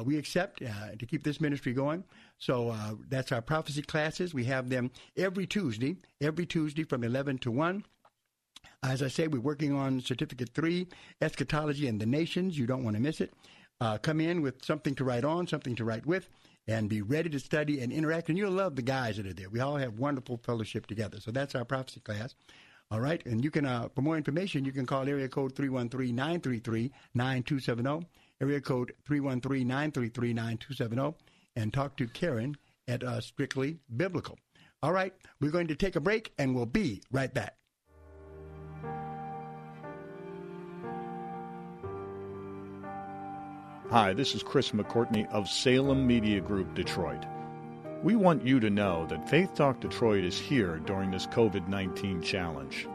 we accept uh, to keep this ministry going. So uh, that's our prophecy classes. We have them every Tuesday, every Tuesday from 11 to 1. As I say, we're working on Certificate 3, Eschatology and the Nations. You don't want to miss it. Uh, come in with something to write on, something to write with, and be ready to study and interact. And you'll love the guys that are there. We all have wonderful fellowship together. So that's our prophecy class. All right. And you can, uh, for more information, you can call area code 313 933 9270. Area code 313 933 9270 and talk to Karen at uh, Strictly Biblical. All right, we're going to take a break and we'll be right back. Hi, this is Chris McCourtney of Salem Media Group Detroit. We want you to know that Faith Talk Detroit is here during this COVID 19 challenge.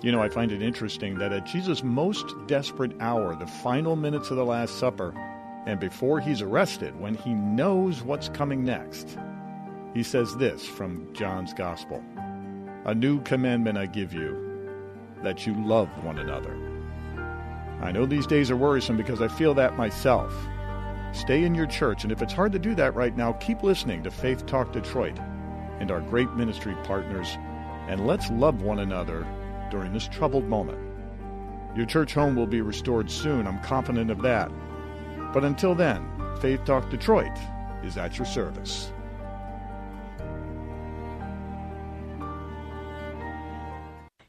You know, I find it interesting that at Jesus' most desperate hour, the final minutes of the Last Supper, and before he's arrested, when he knows what's coming next, he says this from John's Gospel A new commandment I give you, that you love one another. I know these days are worrisome because I feel that myself. Stay in your church, and if it's hard to do that right now, keep listening to Faith Talk Detroit and our great ministry partners, and let's love one another during this troubled moment. Your church home will be restored soon, I'm confident of that. But until then, Faith Talk Detroit is at your service.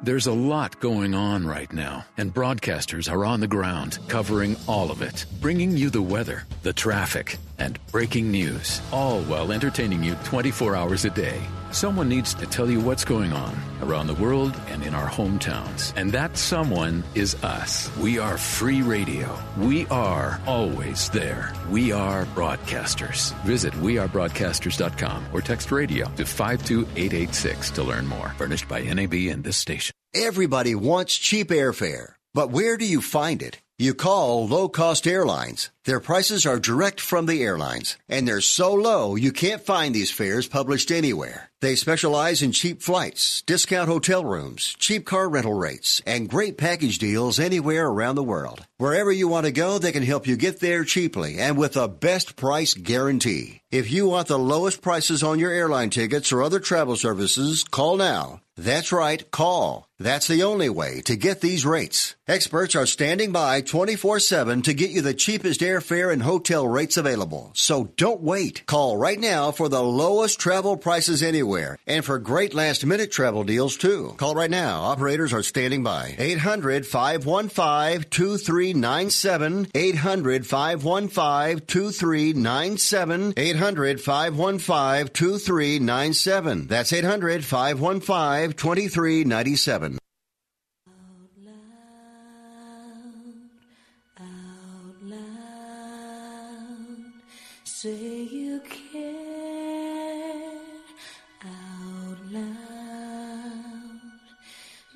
There's a lot going on right now, and broadcasters are on the ground covering all of it, bringing you the weather, the traffic, and breaking news, all while entertaining you 24 hours a day. Someone needs to tell you what's going on around the world and in our hometowns. And that someone is us. We are free radio. We are always there. We are broadcasters. Visit wearebroadcasters.com or text radio to 52886 to learn more. Furnished by NAB and this station. Everybody wants cheap airfare, but where do you find it? You call low cost airlines. Their prices are direct from the airlines, and they're so low you can't find these fares published anywhere. They specialize in cheap flights, discount hotel rooms, cheap car rental rates, and great package deals anywhere around the world. Wherever you want to go, they can help you get there cheaply and with a best price guarantee. If you want the lowest prices on your airline tickets or other travel services, call now. That's right, call. That's the only way to get these rates. Experts are standing by 24 7 to get you the cheapest airfare and hotel rates available. So don't wait. Call right now for the lowest travel prices anywhere and for great last minute travel deals too. Call right now. Operators are standing by. 800 515 2397. 800 515 2397. 800 515 2397. That's 800 515 2397. Say you care out loud.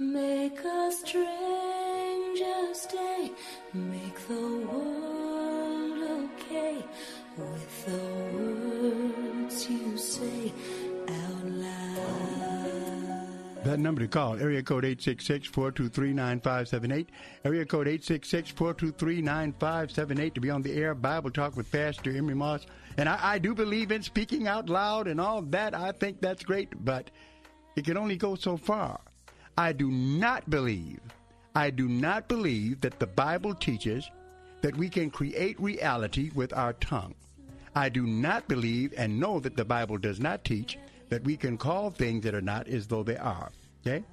Make a stranger stay. Make the world That number to call, area code 866-423-9578. Area code 866-423-9578 to be on the air. Bible Talk with Pastor Emery Moss. And I, I do believe in speaking out loud and all that. I think that's great, but it can only go so far. I do not believe, I do not believe that the Bible teaches that we can create reality with our tongue. I do not believe and know that the Bible does not teach that we can call things that are not as though they are. Okay?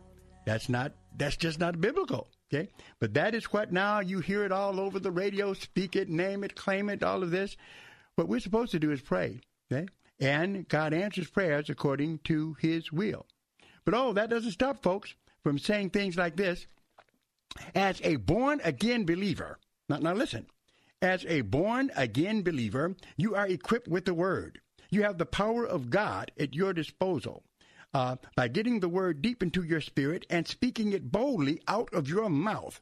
That's not that's just not biblical. Okay? But that is what now you hear it all over the radio, speak it, name it, claim it, all of this. What we're supposed to do is pray. Okay? And God answers prayers according to his will. But oh, that doesn't stop folks from saying things like this. As a born again believer, now, now listen, as a born again believer, you are equipped with the word. You have the power of God at your disposal. Uh, by getting the word deep into your spirit and speaking it boldly out of your mouth.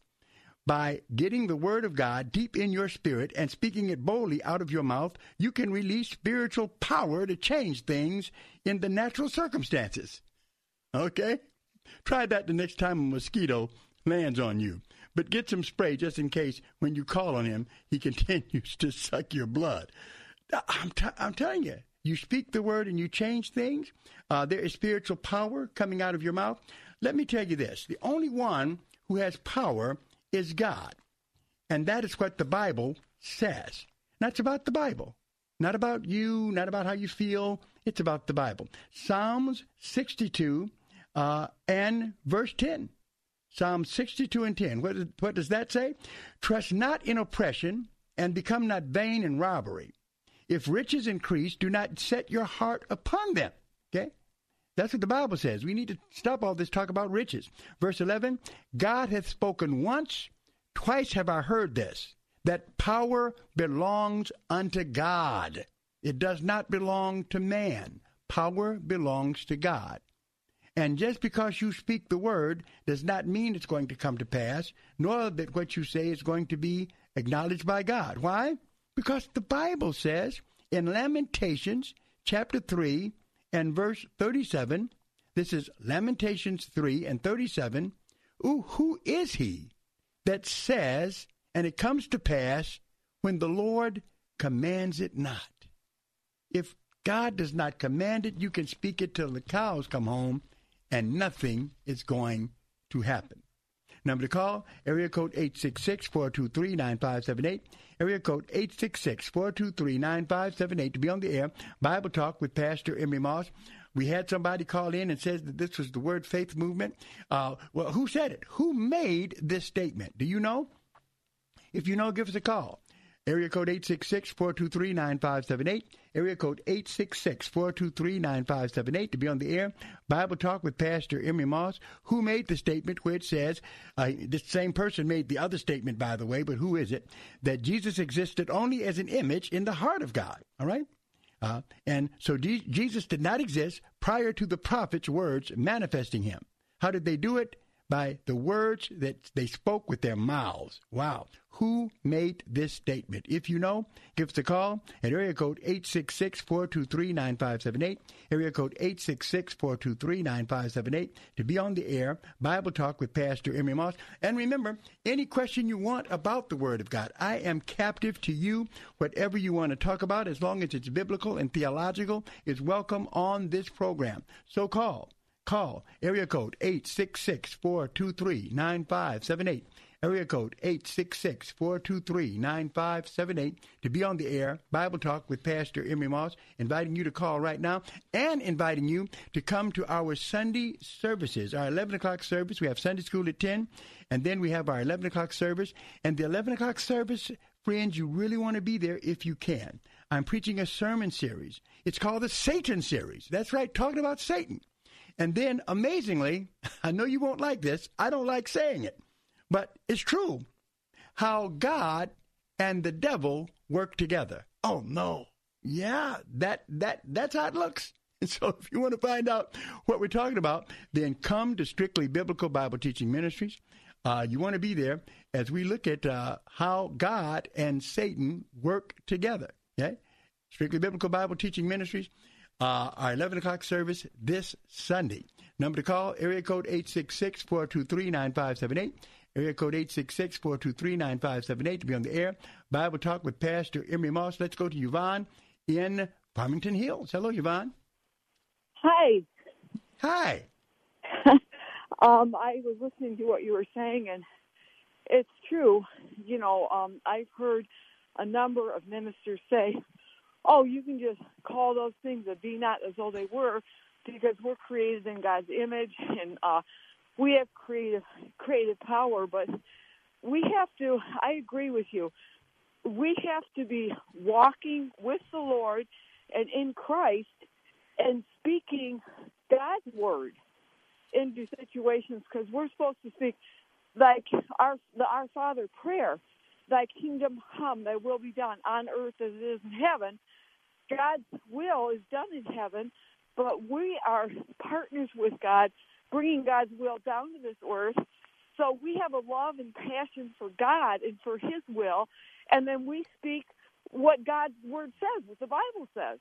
By getting the word of God deep in your spirit and speaking it boldly out of your mouth, you can release spiritual power to change things in the natural circumstances. Okay? Try that the next time a mosquito lands on you. But get some spray just in case when you call on him, he (laughs) continues to suck your blood. I'm, t- I'm telling you, you speak the word and you change things. Uh, there is spiritual power coming out of your mouth. Let me tell you this the only one who has power is God. And that is what the Bible says. That's about the Bible. Not about you, not about how you feel. It's about the Bible. Psalms 62 uh, and verse 10. Psalm 62 and 10. What, what does that say? Trust not in oppression and become not vain in robbery. If riches increase, do not set your heart upon them. Okay? That's what the Bible says. We need to stop all this talk about riches. Verse 11 God hath spoken once, twice have I heard this, that power belongs unto God. It does not belong to man. Power belongs to God. And just because you speak the word does not mean it's going to come to pass, nor that what you say is going to be acknowledged by God. Why? Because the Bible says in Lamentations chapter 3 and verse 37, this is Lamentations 3 and 37, Ooh, who is he that says, and it comes to pass when the Lord commands it not? If God does not command it, you can speak it till the cows come home, and nothing is going to happen. Number to call, area code 866-423-9578. Area code 866-423-9578 to be on the air. Bible Talk with Pastor Emery Moss. We had somebody call in and says that this was the word faith movement. Uh, well, who said it? Who made this statement? Do you know? If you know, give us a call. Area code 866-423-9578. Area code 866-423-9578 to be on the air. Bible Talk with Pastor Emery Moss, who made the statement where it says, uh, the same person made the other statement, by the way, but who is it? That Jesus existed only as an image in the heart of God. All right? Uh, and so D- Jesus did not exist prior to the prophet's words manifesting him. How did they do it? By the words that they spoke with their mouths. Wow. Who made this statement? If you know, give us a call at area code 866-423-9578, area code 866-423-9578 to be on the air, Bible Talk with Pastor Emery Moss. And remember, any question you want about the Word of God, I am captive to you. Whatever you want to talk about, as long as it's biblical and theological, is welcome on this program. So call Call area code 866-423-9578. Area code 866-423-9578 to be on the air. Bible Talk with Pastor Emery Moss, inviting you to call right now and inviting you to come to our Sunday services. Our 11 o'clock service, we have Sunday school at 10, and then we have our 11 o'clock service. And the 11 o'clock service, friends, you really want to be there if you can. I'm preaching a sermon series. It's called the Satan series. That's right, talking about Satan. And then, amazingly, (laughs) I know you won't like this. I don't like saying it, but it's true. How God and the devil work together. Oh no. Yeah, that that that's how it looks. (laughs) And so if you want to find out what we're talking about, then come to Strictly Biblical Bible Teaching Ministries. Uh, you want to be there as we look at uh, how God and Satan work together. Okay? Strictly Biblical Bible Teaching Ministries. Uh, our 11 o'clock service this Sunday. Number to call, area code 866-423-9578. Area code 866-423-9578 to be on the air. Bible Talk with Pastor Emery Moss. Let's go to Yvonne in Farmington Hills. Hello, Yvonne. Hi. Hi. (laughs) um, I was listening to what you were saying, and it's true. You know, um, I've heard a number of ministers say, "Oh, you can just call those things that be not as though they were, because we're created in God's image, and uh, we have creative creative power." But we have to. I agree with you. We have to be walking with the Lord and in Christ and speaking God's word into situations because we're supposed to speak like our the Our Father prayer, Thy kingdom come, Thy will be done on earth as it is in heaven. God's will is done in heaven, but we are partners with God, bringing God's will down to this earth. So we have a love and passion for God and for His will, and then we speak what God's word says, what the Bible says.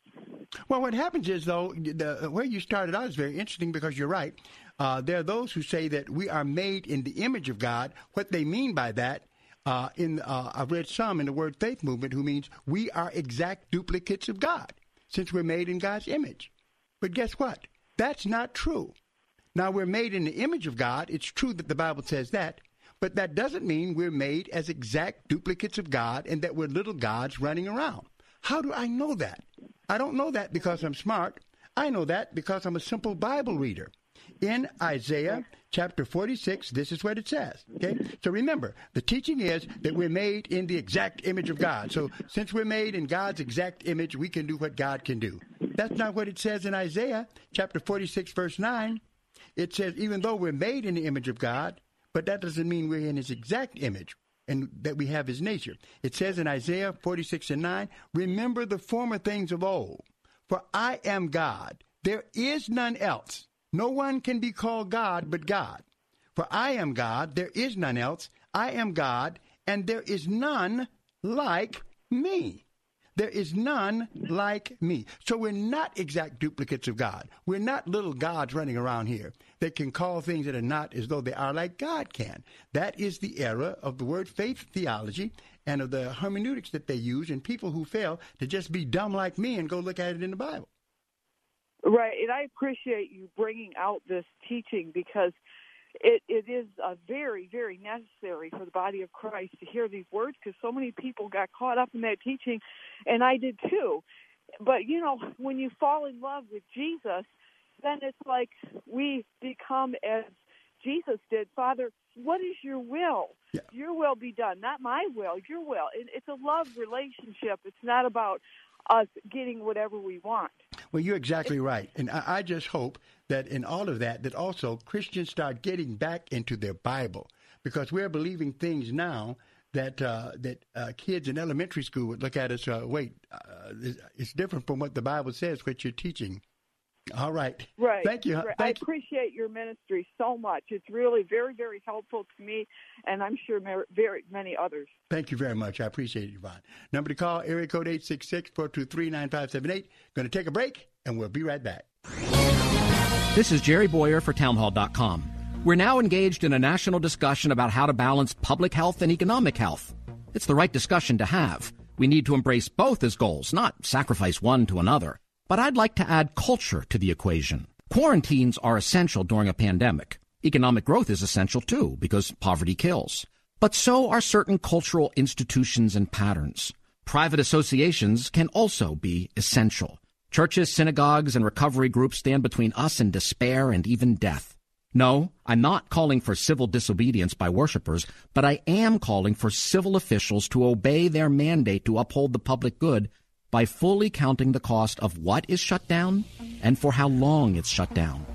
Well, what happens is, though, the, where you started out is very interesting because you're right. Uh, there are those who say that we are made in the image of God. What they mean by that, uh, in uh, I've read some in the Word Faith movement who means we are exact duplicates of God since we're made in God's image. But guess what? That's not true. Now we're made in the image of God. It's true that the Bible says that, but that doesn't mean we're made as exact duplicates of God and that we're little gods running around. How do I know that? I don't know that because I'm smart. I know that because I'm a simple Bible reader. In Isaiah chapter 46, this is what it says. Okay? So remember, the teaching is that we're made in the exact image of God. So since we're made in God's exact image, we can do what God can do. That's not what it says in Isaiah chapter 46, verse 9. It says, even though we're made in the image of God, but that doesn't mean we're in his exact image and that we have his nature. It says in Isaiah 46 and 9, Remember the former things of old, for I am God. There is none else. No one can be called God but God. For I am God, there is none else. I am God, and there is none like me. There is none like me. So we're not exact duplicates of God. We're not little gods running around here that can call things that are not as though they are like God can. That is the era of the word faith theology and of the hermeneutics that they use and people who fail to just be dumb like me and go look at it in the Bible. Right, and I appreciate you bringing out this teaching because it, it is uh, very, very necessary for the body of Christ to hear these words because so many people got caught up in that teaching, and I did too. But you know, when you fall in love with Jesus, then it's like we become as Jesus did. Father, what is your will? Yeah. Your will be done, not my will. Your will. It, it's a love relationship. It's not about us getting whatever we want. Well, you're exactly right, and I, I just hope that in all of that, that also Christians start getting back into their Bible because we're believing things now that uh, that uh, kids in elementary school would look at us. Uh, wait, uh, it's different from what the Bible says. What you're teaching. All right. Right. Thank you. Thank I appreciate your ministry so much. It's really very, very helpful to me, and I'm sure very many others. Thank you very much. I appreciate it, Yvonne. Number to call, area code 866-423-9578. Going to take a break, and we'll be right back. This is Jerry Bowyer for Townhall.com. We're now engaged in a national discussion about how to balance public health and economic health. It's the right discussion to have. We need to embrace both as goals, not sacrifice one to another. But I'd like to add culture to the equation. Quarantines are essential during a pandemic. Economic growth is essential too, because poverty kills. But so are certain cultural institutions and patterns. Private associations can also be essential. Churches, synagogues, and recovery groups stand between us and despair and even death. No, I'm not calling for civil disobedience by worshippers, but I am calling for civil officials to obey their mandate to uphold the public good by fully counting the cost of what is shut down and for how long it's shut down.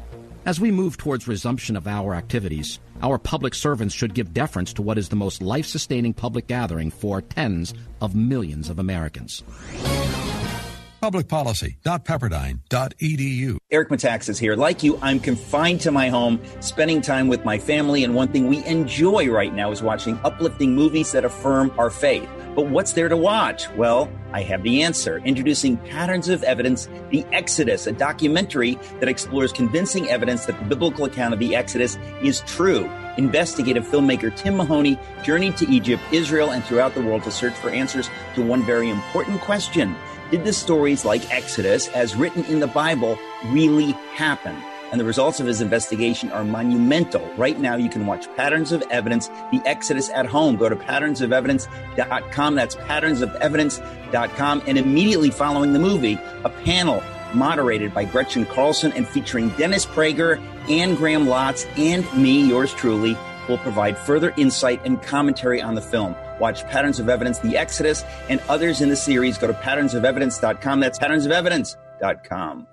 As we move towards resumption of our activities, our public servants should give deference to what is the most life sustaining public gathering for tens of millions of Americans. publicpolicy.pepperdine.edu. Eric Metaxas is here. Like you, I'm confined to my home, spending time with my family, and one thing we enjoy right now is watching uplifting movies that affirm our faith. But what's there to watch? Well, I have the answer. Introducing Patterns of Evidence, The Exodus, a documentary that explores convincing evidence that the biblical account of the Exodus is true. Investigative filmmaker Tim Mahoney journeyed to Egypt, Israel, and throughout the world to search for answers to one very important question. Did the stories like Exodus, as written in the Bible, really happen? And the results of his investigation are monumental. Right now, you can watch Patterns of Evidence, The Exodus at home. Go to patternsofevidence.com. That's patternsofevidence.com. And immediately following the movie, a panel moderated by Gretchen Carlson and featuring Dennis Prager and Graham Lotz and me, yours truly, will provide further insight and commentary on the film. Watch Patterns of Evidence, The Exodus, and others in the series. Go to patternsofevidence.com. That's patternsofevidence.com.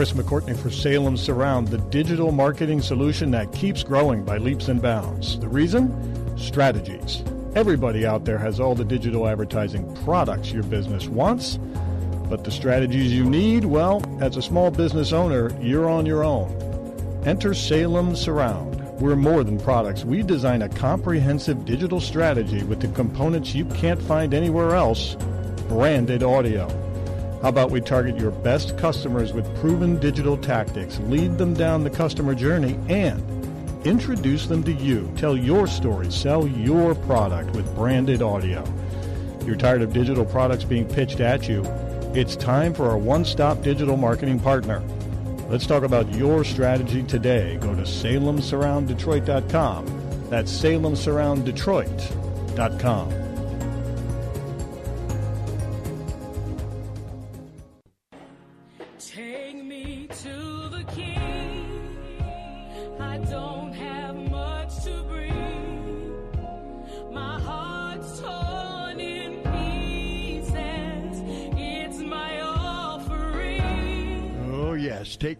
Chris McCourtney for Salem Surround, the digital marketing solution that keeps growing by leaps and bounds. The reason? Strategies. Everybody out there has all the digital advertising products your business wants, but the strategies you need, well, as a small business owner, you're on your own. Enter Salem Surround. We're more than products. We design a comprehensive digital strategy with the components you can't find anywhere else branded audio. How about we target your best customers with proven digital tactics, lead them down the customer journey, and introduce them to you. Tell your story, sell your product with branded audio. You're tired of digital products being pitched at you? It's time for a one stop digital marketing partner. Let's talk about your strategy today. Go to salemsurrounddetroit.com. That's salemsurrounddetroit.com.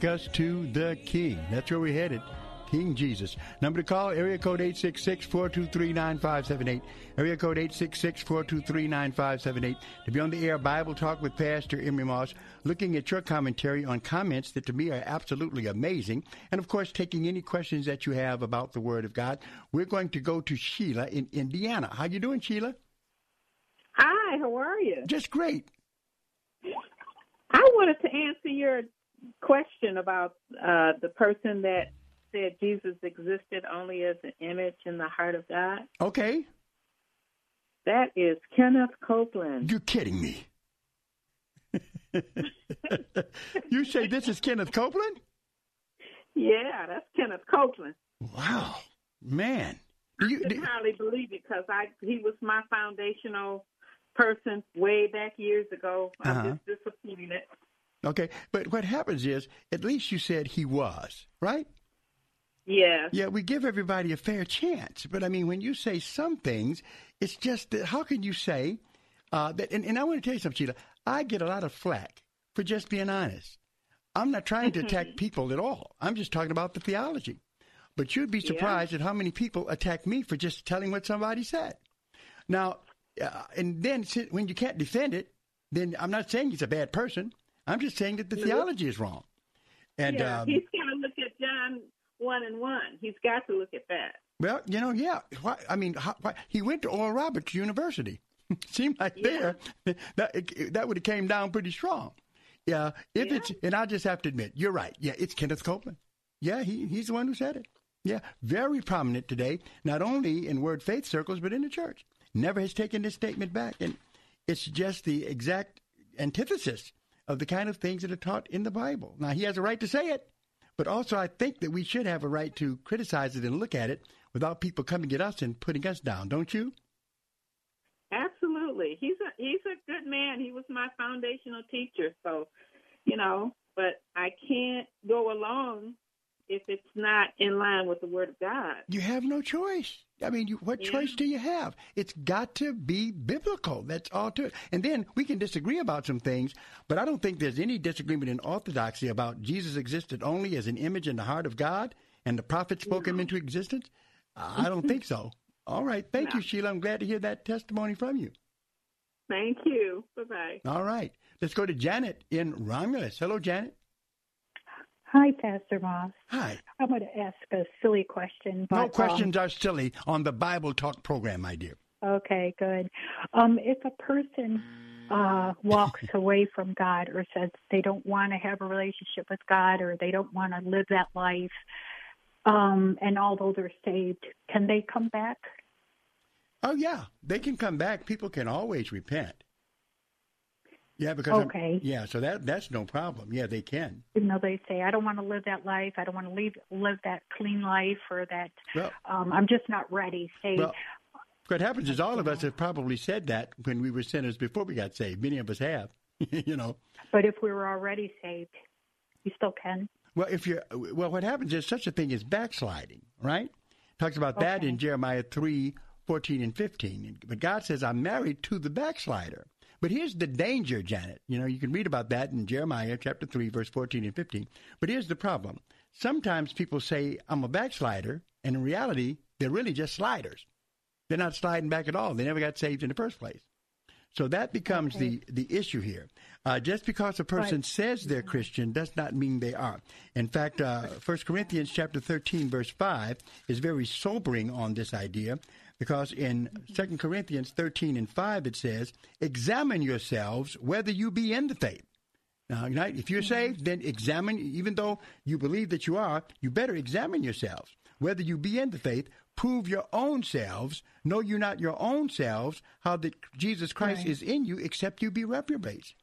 Take us to the King. That's where we're headed. King Jesus. Number to call, area code 866-423-9578. Area code 866-423-9578. To be on the air, Bible Talk with Pastor Emery Moss, looking at your commentary on comments that to me are absolutely amazing. And of course, taking any questions that you have about the Word of God. We're going to go to Sheila in Indiana. How you doing, Sheila? Hi, how are you? Just great. I wanted to answer your question about uh, the person that said Jesus existed only as an image in the heart of God. Okay. That is Kenneth Copeland. You're kidding me. (laughs) you say this is Kenneth Copeland? Yeah, that's Kenneth Copeland. Wow, man. Do you, I couldn't hardly believe it because I he was my foundational person way back years ago. I'm Uh-huh. just disappointed. Okay, but what happens is, at least you said he was, right? Yeah. Yeah, we give everybody a fair chance. But I mean, when you say some things, it's just that how can you say uh, that? And, and I want to tell you something, Sheila. I get a lot of flack for just being honest. I'm not trying to attack people at all. I'm just talking about the theology. But you'd be surprised at how many people attack me for just telling what somebody said. Now, uh, and then when you can't defend it, then I'm not saying he's a bad person. I'm just saying that the Mhm. theology is wrong. And yeah, um, he's got to look at John one and one. He's got to look at that. Well, you know, yeah. Why, I mean, how, why, he went to Oral Roberts University. (laughs) Seemed like there (laughs) that that would have came down pretty strong. Yeah, if it's and I just have to admit, you're right. Yeah, it's Kenneth Copeland. Yeah, he he's the one who said it. Yeah, very prominent today, not only in word faith circles but in the church. Never has taken this statement back, and it's just the exact antithesis of the kind of things that are taught in the Bible. Now he has a right to say it, but also I think that we should have a right to criticize it and look at it without people coming at us and putting us down. Don't you? Absolutely, he's a he's a good man. He was my foundational teacher, so you know. But I can't go along if it's not in line with the Word of God. You have no choice. I mean, you, what Yeah. choice do you have? It's got to be biblical. That's all to it. And then we can disagree about some things, but I don't think there's any disagreement in orthodoxy about Jesus existed only as an image in the heart of God and the prophet spoke him into existence. I don't think so. All right. Thank you, Sheila. I'm glad to hear that testimony from you. Thank you. Bye bye. All right. Let's go to Janet in Romulus. Hello, Janet. Hi, Pastor Moss. Hi. I'm going to ask a silly question. But, No um, questions are silly on the Bible Talk program, my dear. Okay, good. Um, if a person uh, walks (laughs) away from God or says they don't want to have a relationship with God or they don't want to live that life, um, and although they're saved, can they come back? Oh, yeah. They can come back. People can always repent. Yeah, because I'm- Okay. yeah, so that that's no problem. Yeah, they can. Even though they say, I don't want to live that life, I don't want to leave, live that clean life, or that Well, um, I'm just not ready. Say, well, what happens is all of us have probably said that when we were sinners before we got saved. Many of us have. (laughs) you know. but if we were already saved, you still can. Well, if you're well, what happens is such a thing as backsliding, right? Talks about that in Jeremiah three fourteen and fifteen. But God says, "I'm married to the backslider." But here's the danger, Janet. You know, you can read about that in Jeremiah chapter three, verse fourteen and fifteen. But here's the problem: sometimes people say, "I'm a backslider," and in reality, they're really just sliders. They're not sliding back at all. They never got saved in the first place. So that becomes the, the issue here. Uh, just because a person Right. says they're Christian does not mean they are. In fact, uh, 1 Corinthians chapter 13, verse 5 is very sobering on this idea because in 2 Corinthians 13 and 5 it says, Examine yourselves whether you be in the faith. Now, if you're saved, then examine, even though you believe that you are, you better examine yourselves. Whether you be in the faith, prove your own selves. Know you not your own selves, how that Jesus Christ Right. is in you, except you be reprobates.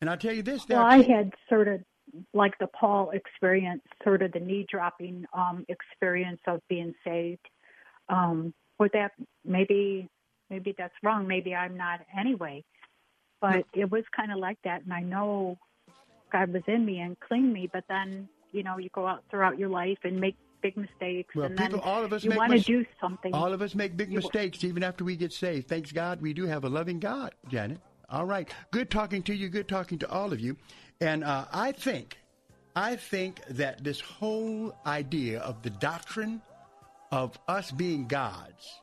And I'll tell you this. Well, I had sort of like the Paul experience, sort of the knee dropping um, experience of being saved. Um, would that maybe maybe that's wrong? Maybe I'm not anyway. But it was kind of like that, and I know God was in me and cleaned me. But then you know you go out throughout your life and make big mistakes, Well, and people, then all of us you make want to mis- do something. All of us make big You- mistakes even after we get saved. Thanks God, we do have a loving God, Janet. All right, good talking to you. Good talking to all of you. And uh, I think, I think that this whole idea of the doctrine of us being gods,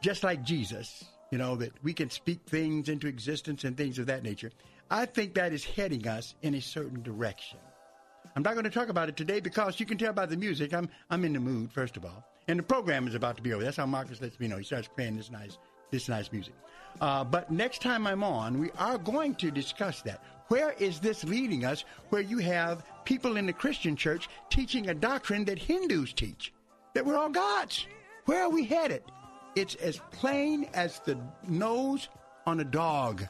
just like Jesus, you know, that we can speak things into existence and things of that nature. I think that is heading us in a certain direction. I'm not going to talk about it today because you can tell by the music I'm I'm in the mood first of all, and the program is about to be over. That's how Marcus lets me know. He starts playing this nice this nice music. Uh, but next time I'm on, we are going to discuss that. Where is this leading us? Where you have people in the Christian church teaching a doctrine that Hindus teach, that we're all gods. Where are we headed? It's as plain as the nose on a dog.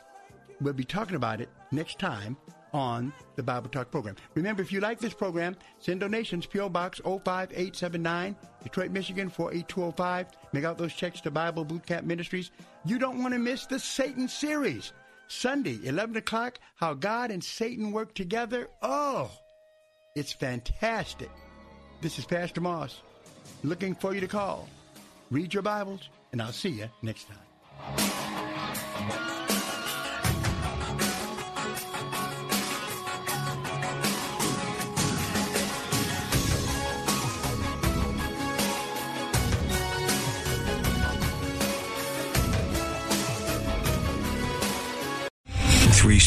We'll be talking about it next time on the Bible Talk program. Remember, if you like this program, send donations, P.O. Box 05879, Detroit, Michigan 48205. Make out those checks to Bible Boot Camp Ministries. You don't want to miss the Satan series. Sunday, 11 o'clock, How God and Satan Work Together. Oh, it's fantastic. This is Pastor Moss. Looking for you to call. Read your Bibles, and I'll see you next time.